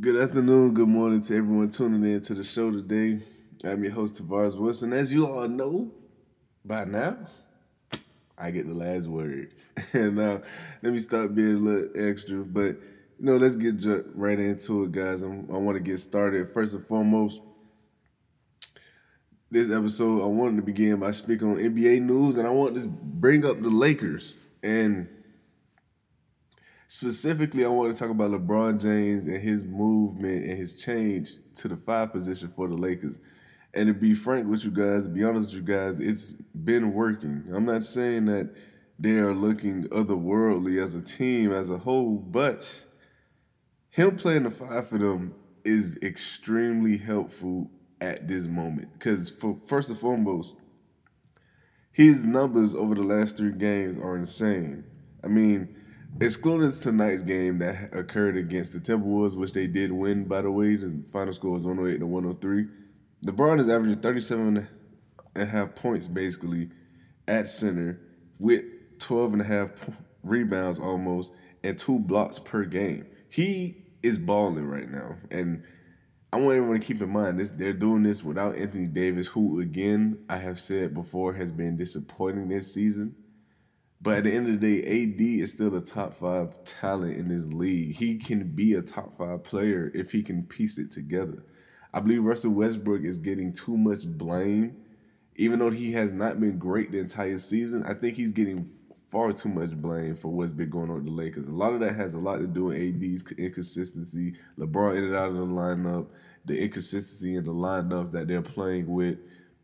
Good afternoon, good morning to everyone tuning in to the show today. I'm your host, Tavares Wilson. As you all know by now, I get the last word. and uh, let me stop being a little extra, but you know, let's get right into it, guys. I'm, i want to get started. First and foremost, this episode, I wanted to begin by speaking on NBA news, and I want to bring up the Lakers. And specifically, I want to talk about LeBron James and his movement and his change to the five position for the Lakers. And to be frank with you guys, to be honest with you guys, it's been working. I'm not saying that they are looking otherworldly as a team, as a whole, but him playing the five for them is extremely helpful at this moment. Because for first and foremost, his numbers over the last three games are insane. I mean, excluding tonight's game that occurred against the Timberwolves, which they did win, by the way, the final score was 108 to 103. LeBron is averaging 37 and a half points basically at center with 12 and a half rebounds almost and two blocks per game. He is balling right now. And I want everyone to keep in mind this they're doing this without Anthony Davis, who again I have said before has been disappointing this season. But at the end of the day, AD is still a top five talent in this league. He can be a top five player if he can piece it together. I believe Russell Westbrook is getting too much blame. Even though he has not been great the entire season, I think he's getting far too much blame for what's been going on with the Lakers. A lot of that has a lot to do with AD's inconsistency. LeBron in and out of the lineup, the inconsistency in the lineups that they're playing with,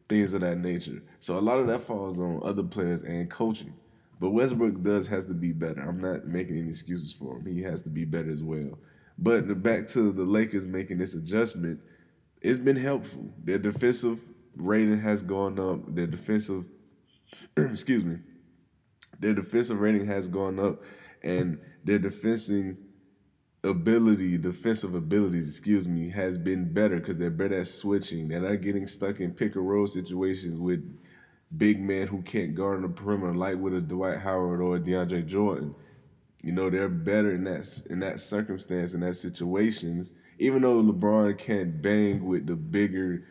things of that nature. So a lot of that falls on other players and coaching. But Westbrook does has to be better. I'm not making any excuses for him. He has to be better as well. But back to the Lakers making this adjustment, it's been helpful. Their defensive rating has gone up. Their defensive, excuse me, their defensive rating has gone up, and their defending ability, defensive abilities, excuse me, has been better because they're better at switching. They're not getting stuck in pick and roll situations with big men who can't guard on the perimeter, like with a Dwight Howard or a DeAndre Jordan. You know, they're better in that in that circumstance, in that situations. Even though LeBron can't bang with the bigger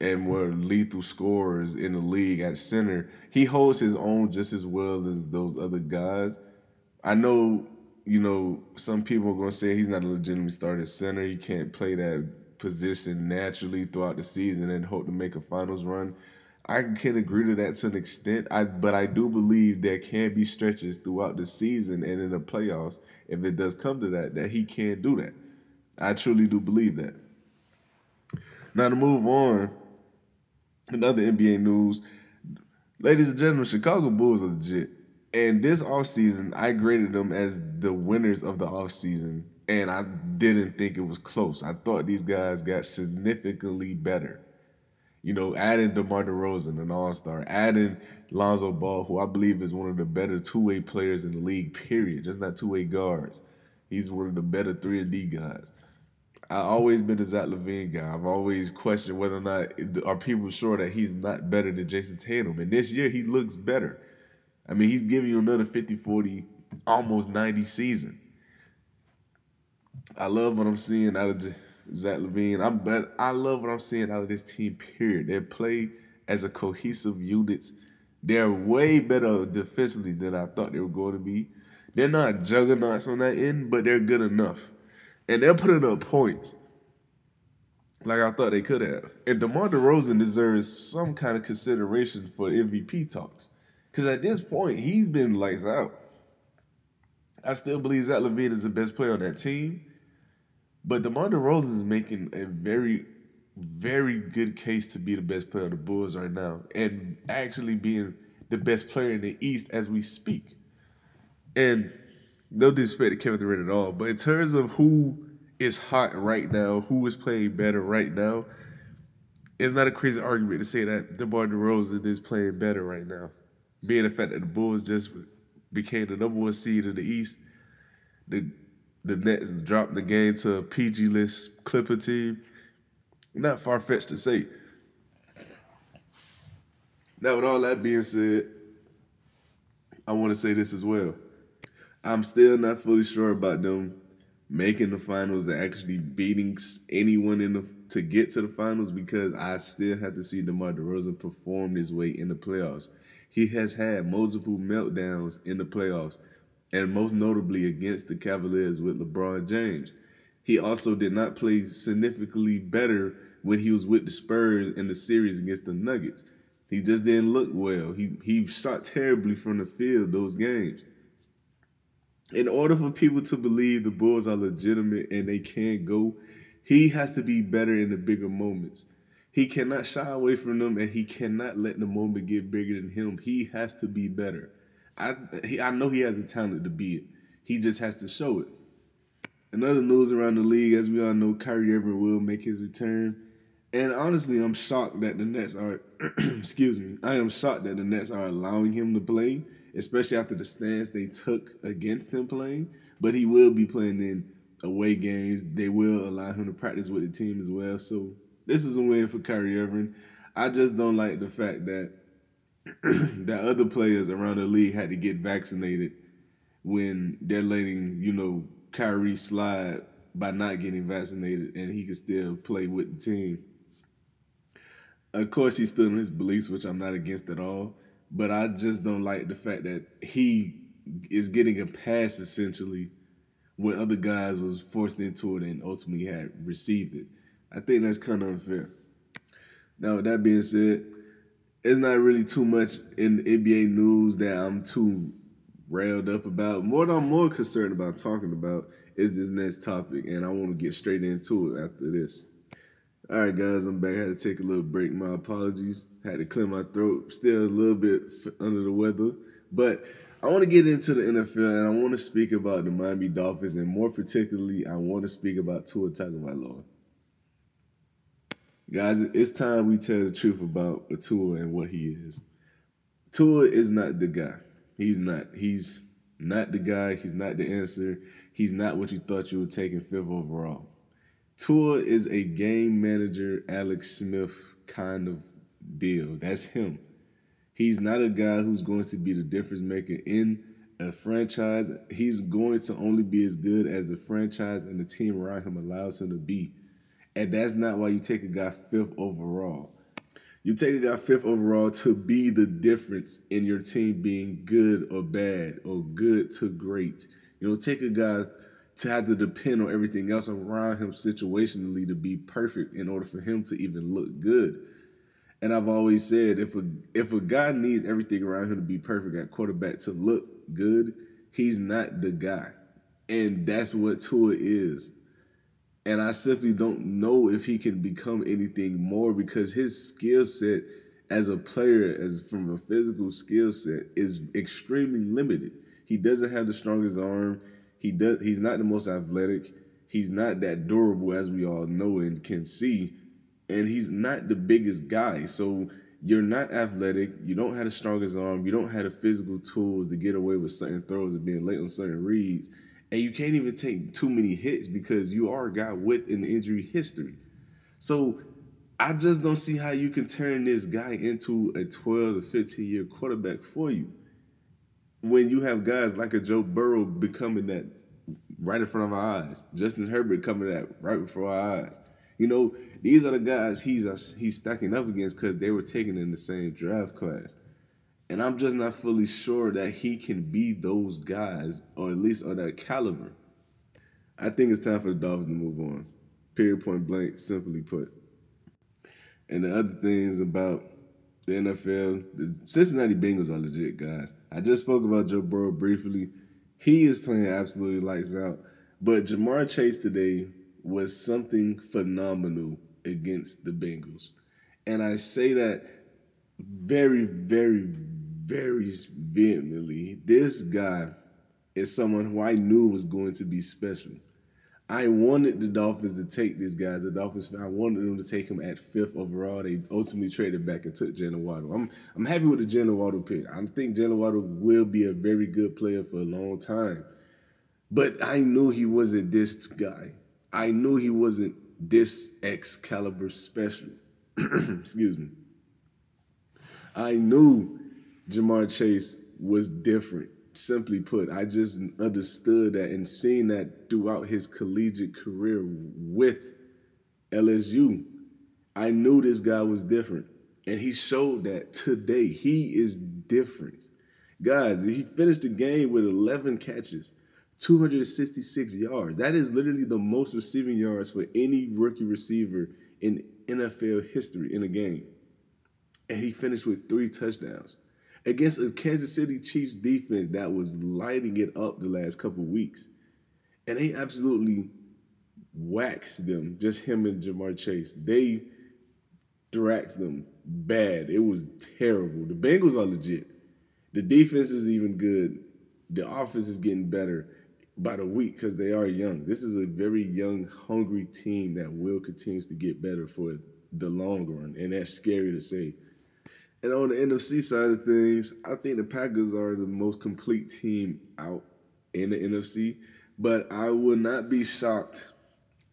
and more lethal scorers in the league at center, he holds his own just as well as those other guys. I know, you know, some people are to say he's not a legitimate starter center. He can't play that position naturally throughout the season and hope to make a finals run. I can agree to that to an extent. I but I do believe there can be stretches throughout the season and in the playoffs, if it does come to that, that he can do that. I truly do believe that. Now to move on, another NBA news. Ladies and gentlemen, Chicago Bulls are legit. And this offseason, I graded them as the winners of the offseason. And I didn't think it was close. I thought these guys got significantly better. You know, adding DeMar DeRozan, an all-star, adding Lonzo Ball, who I believe is one of the better two-way players in the league, period. Just not two-way guards. He's one of the better 3 and D guys. I've always been a Zach LaVine guy. I've always questioned whether or not are people sure that he's not better than Jayson Tatum. And this year he looks better. I mean, he's giving you another 50, 40, almost 90 season. I love what I'm seeing out of Zach LaVine. I'm but I love what I'm seeing out of this team, period. They play as a cohesive unit. They're way better defensively than I thought they were going to be. They're not juggernauts on that end, but they're good enough and they're putting up points like I thought they could have. And DeMar DeRozan deserves some kind of consideration for MVP talks. Because at this point, he's been lights out. I still believe Zach LaVine is the best player on that team. But DeMar DeRozan is making a very, very good case to be the best player of the Bulls right now. And actually being the best player in the East as we speak. And no disrespect to Kevin Durant at all, but in terms of who is hot right now, who is playing better right now, it's not a crazy argument to say that DeMar DeRozan is playing better right now. Being the fact that the Bulls just became the number one seed in the East, the the Nets dropped the game to a PG list Clipper team. Not far fetched to say. Now, with all that being said, I want to say this as well. I'm still not fully sure about them making the finals and actually beating anyone in the to get to the finals because I still have to see DeMar DeRozan perform his way in the playoffs. He has had multiple meltdowns in the playoffs, and most notably against the Cavaliers with LeBron James. He also did not play significantly better when he was with the Spurs in the series against the Nuggets. He just didn't look well. He he shot terribly from the field those games. In order for people to believe the Bulls are legitimate and they can go, he has to be better in the bigger moments. He cannot shy away from them and he cannot let the moment get bigger than him. He has to be better. I he, I know he has the talent to be it. He just has to show it. Another news around the league, as we all know, Kyrie Irving will make his return. And honestly, I'm shocked that the Nets are, excuse me, I am shocked that the Nets are allowing him to play, especially after the stance they took against him playing. But he will be playing in away games. They will allow him to practice with the team as well. So this is a win for Kyrie Irving. I just don't like the fact that that other players around the league had to get vaccinated when they're letting, you know, Kyrie slide by not getting vaccinated and he could still play with the team. Of course, he's still in his beliefs, which I'm not against at all. But I just don't like the fact that he is getting a pass essentially when other guys was forced into it and ultimately had received it. I think that's kind of unfair. Now, with that being said, it's not really too much in NBA news that I'm too railed up about. What I'm more concerned about talking about is this next topic, and I want to get straight into it after this. All right, guys, I'm back. I had to take a little break. My apologies. Had to clear my throat. Still a little bit under the weather, but I want to get into the NFL, and I want to speak about the Miami Dolphins, and more particularly, I want to speak about Tua Tagovailoa. Guys, it's time we tell the truth about Tua and what he is. Tua is not the guy. He's not. He's not the guy. He's not the answer. He's not what you thought you take in fifth overall. Tua is a game manager, Alex Smith kind of deal. That's him. He's not a guy who's going to be the difference maker in a franchise. He's going to only be as good as the franchise and the team around him allows him to be. And that's not why you take a guy fifth overall. You take a guy fifth overall to be the difference in your team being good or bad or good to great. You know, take a guy to have to depend on everything else around him situationally to be perfect in order for him to even look good. And I've always said if a if a guy needs everything around him to be perfect at quarterback to look good, he's not the guy. And that's what Tua is. And I simply don't know if he can become anything more because his skill set as a player, as from a physical skill set, is extremely limited. He doesn't have the strongest arm. He does. He's not the most athletic. He's not that durable as we all know and can see, and he's not the biggest guy. So you're not athletic. You don't have the strongest arm. You don't have the physical tools to get away with certain throws and being late on certain reads. And you can't even take too many hits because you are a guy with an injury history. So I just don't see how you can turn this guy into a 12 to 15 year quarterback for you when you have guys like a Joe Burrow becoming that right in front of our eyes, Justin Herbert coming that right before our eyes. You know, these are the guys he's he's stacking up against because they were taken in the same draft class. And I'm just not fully sure that he can be those guys, or at least on that caliber. I think it's time for the Dolphins to move on. Period, point blank, simply put. And the other things about the NFL, the Cincinnati Bengals are legit guys. I just spoke about Joe Burrow briefly. He is playing absolutely lights out. But Ja'Marr Chase today was something phenomenal against the Bengals. And I say that very, very, very vehemently. This guy is someone who I knew was going to be special. I wanted the Dolphins to take this guy The Dolphins. I wanted them to take him at fifth overall. They ultimately traded back and took Jaylen Waddle. I'm I'm happy with the Jaylen Waddle pick. I think Jaylen Waddle will be a very good player for a long time. But I knew he wasn't this guy. I knew he wasn't this Excalibur special. Excuse me. I knew Ja'Marr Chase was different simply put, I just understood that and seen that throughout his collegiate career with LSU. I knew this guy was different. And he showed that today. He is different. Guys, he finished the game with 11 catches, 266 yards. That is literally the most receiving yards for any rookie receiver in NFL history in a game. And he finished with three touchdowns against a Kansas City Chiefs defense that was lighting it up the last couple weeks. And they absolutely waxed them, just him and Ja'Marr Chase. They thrashed them bad. It was terrible. The Bengals are legit. The defense is even good. The offense is getting better by the week because they are young. This is a very young, hungry team that will continues to get better for the long run, and that's scary to say. And on the NFC side of things, I think the Packers are the most complete team out in the NFC. But I would not be shocked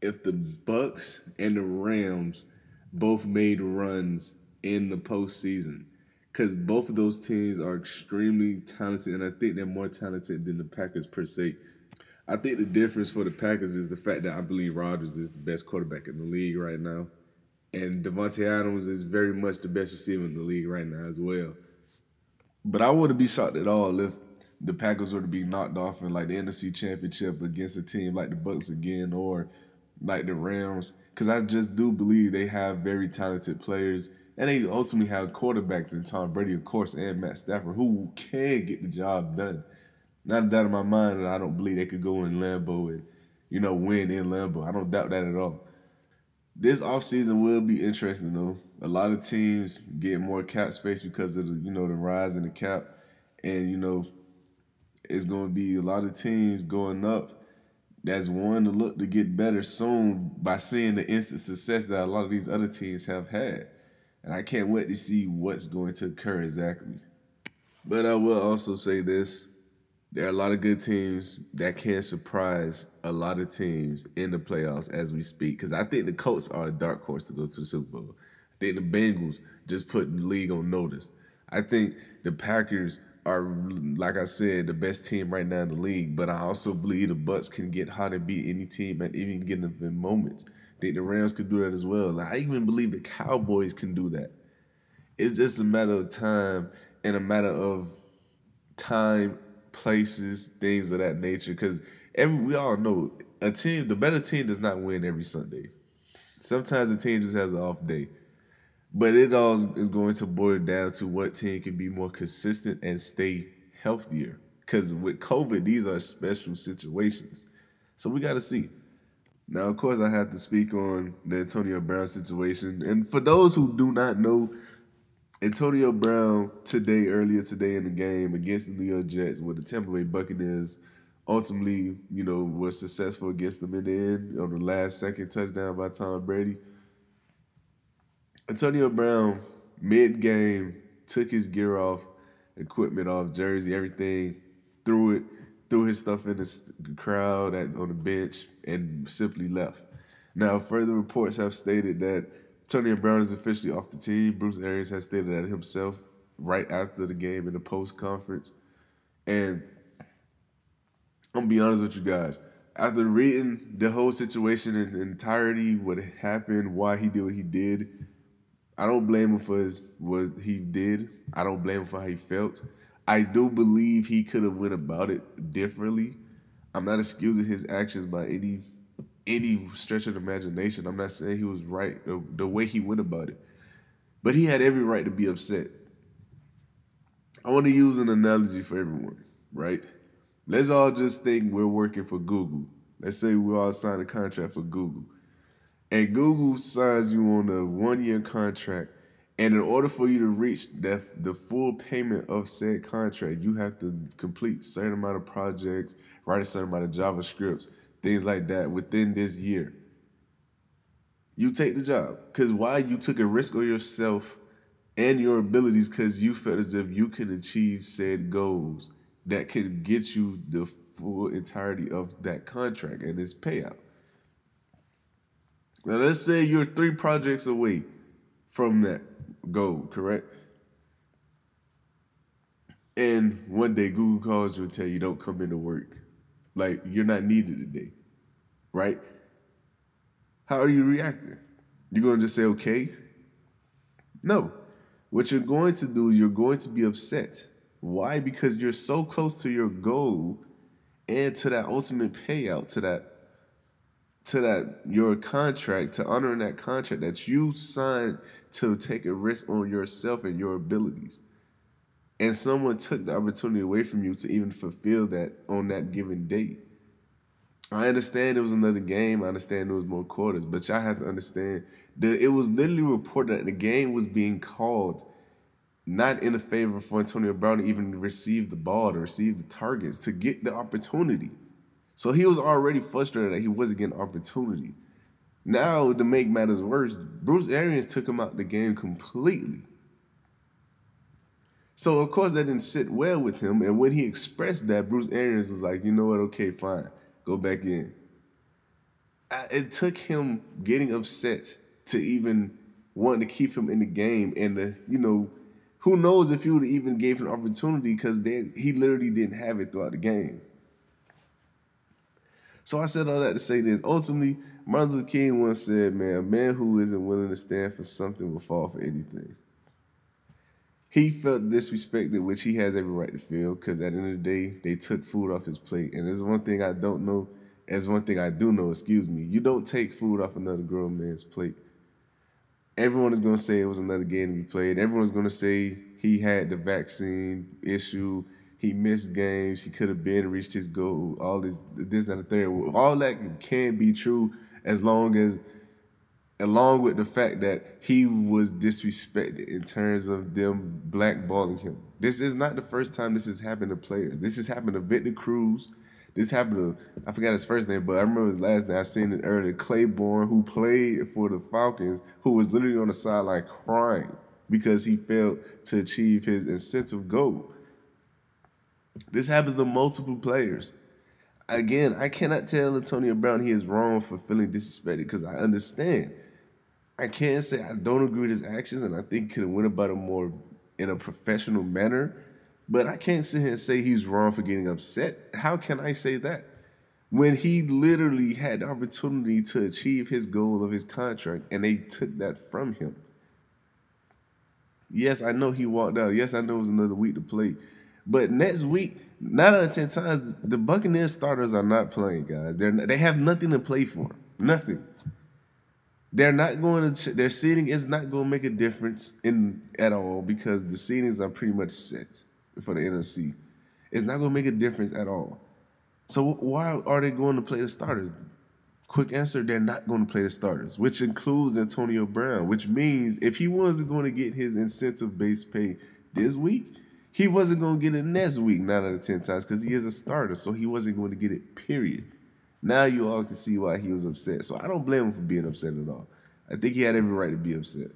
if the Bucks and the Rams both made runs in the postseason. Because both of those teams are extremely talented, and I think they're more talented than the Packers per se. I think the difference for the Packers is the fact that I believe Rodgers is the best quarterback in the league right now. And Davante Adams is very much the best receiver in the league right now as well. But I wouldn't be shocked at all if the Packers were to be knocked off in like the NFC Championship against a team like the Bucks again or like the Rams. Because I just do believe they have very talented players. And they ultimately have quarterbacks in Tom Brady, of course, and Matt Stafford, who can get the job done. Not a doubt in my mind that I don't believe they could go in Lambeau and, you know, win in Lambeau. I don't doubt that at all. This offseason will be interesting though. A lot of teams get more cap space because of the you know the rise in the cap, and you know it's going to be a lot of teams going up. That's one to look to get better soon by seeing the instant success that a lot of these other teams have had, and I can't wait to see what's going to occur exactly. But I will also say this: there are a lot of good teams that can surprise a lot of teams in the playoffs as we speak. Because I think the Colts are a dark horse to go to the Super Bowl. I think the Bengals just put the league on notice. I think the Packers are, like I said, the best team right now in the league. But I also believe the Bucks can get hot and beat any team at any given moments. I think the Rams could do that as well. Like, I even believe the Cowboys can do that. It's just a matter of time and a matter of time places, things of that nature. Because every we all know a team, the better team does not win every Sunday. Sometimes the team just has an off day. But it all is going to boil down to what team can be more consistent and stay healthier. Because with COVID, these are special situations. So we got to see. Now, of course, I have to speak on the Antonio Brown situation. And for those who do not know, Antonio Brown today, earlier today in the game against the New York Jets, with the Tampa Bay Buccaneers ultimately, you know, was successful against them in the end on the last second touchdown by Tom Brady. Antonio Brown, mid game, took his gear off, equipment off, jersey, everything, threw it, threw his stuff in the crowd at, on the bench, and simply left. Now, further reports have stated that Antonio Brown is officially off the team. Bruce Arians has stated that himself right after the game in the post conference. And I'm gonna be honest with you guys. After reading the whole situation in entirety, what happened, why he did what he did, I don't blame him for his, what he did. I don't blame him for how he felt. I do believe he could have went about it differently. I'm not excusing his actions by any any stretch of imagination. I'm not saying he was right the, the way he went about it, but he had every right to be upset. I want to use an analogy for everyone, right? Let's all just think we're working for Google. Let's say we all sign a contract for Google. And Google signs you on a one year contract. And in order for you to reach the, the full payment of said contract, you have to complete certain amount of projects, write a certain amount of JavaScripts, things like that within this year. You take the job. Because why? You took a risk on yourself and your abilities because you felt as if you can achieve said goals that can get you the full entirety of that contract and its payout. Now, let's say you're three projects away from that goal, correct? and one day Google calls you and tell you don't come into work, like you're not needed today, right? How are you reacting? You're gonna just say okay? No. What you're going to do, you're going to be upset. Why? Because you're so close to your goal and to that ultimate payout, to that to that your contract, to honoring that contract that you signed to take a risk on yourself and your abilities. And someone took the opportunity away from you to even fulfill that on that given date. I understand it was another game. I understand there was more quarters, but y'all have to understand that it was literally reported that the game was being called not in a favor for Antonio Brown to even receive the ball, to receive the targets, to get the opportunity. So he was already frustrated that he wasn't getting opportunity. Now, to make matters worse, Bruce Arians took him out the game completely. So of course that didn't sit well with him. And when he expressed that, Bruce Arians was like, you know what, okay, fine. Go back in. It took him getting upset to even want to keep him in the game and the, you know, who knows if he would even gave him an opportunity because he literally didn't have it throughout the game. So I said all that to say this. Ultimately, Martin Luther King once said, man, a man who isn't willing to stand for something will fall for anything. He felt disrespected, which he has every right to feel, because at the end of the day, they took food off his plate. And there's one thing I don't know, as one thing I do know, excuse me, you don't take food off another grown man's plate. Everyone is going to say it was another game to be played. Everyone's going to say he had the vaccine issue he missed games. He could have been reached his goal. All this, this and the third. All that can be true as long as, along with the fact that he was disrespected in terms of them blackballing him. This is not the first time this has happened to players. This has happened to Victor Cruz. This happened to I forgot his first name, but I remember his last name. I seen it earlier. Claiborne, who played for the Falcons, who was literally on the sideline crying because he failed to achieve his incentive goal. This happens to multiple players. Again, I cannot tell Antonio Brown he is wrong for feeling disrespected because I understand. I can't say I don't agree with his actions, and I think could have went about it more in a professional manner. But I can't sit here and say he's wrong for getting upset. How can I say that? When he literally had the opportunity to achieve his goal of his contract and they took that from him. Yes, I know he walked out. Yes, I know it was another week to play. But next week, nine out of ten times, the Buccaneers starters are not playing, guys. They're they have nothing to play for. Nothing. They're not going to. Their seating is not going to make a difference in at all because the seatings are pretty much set for the NFC. It's not going to make a difference at all. So why are they going to play the starters? Quick answer: They're not going to play the starters, which includes Antonio Brown. Which means if he wasn't going to get his incentive-based pay this week he wasn't going to get it next week nine out of ten times because he is a starter, so he wasn't going to get it. Period. Now you all can see why he was upset. So I don't blame him for being upset at all. I think he had every right to be upset.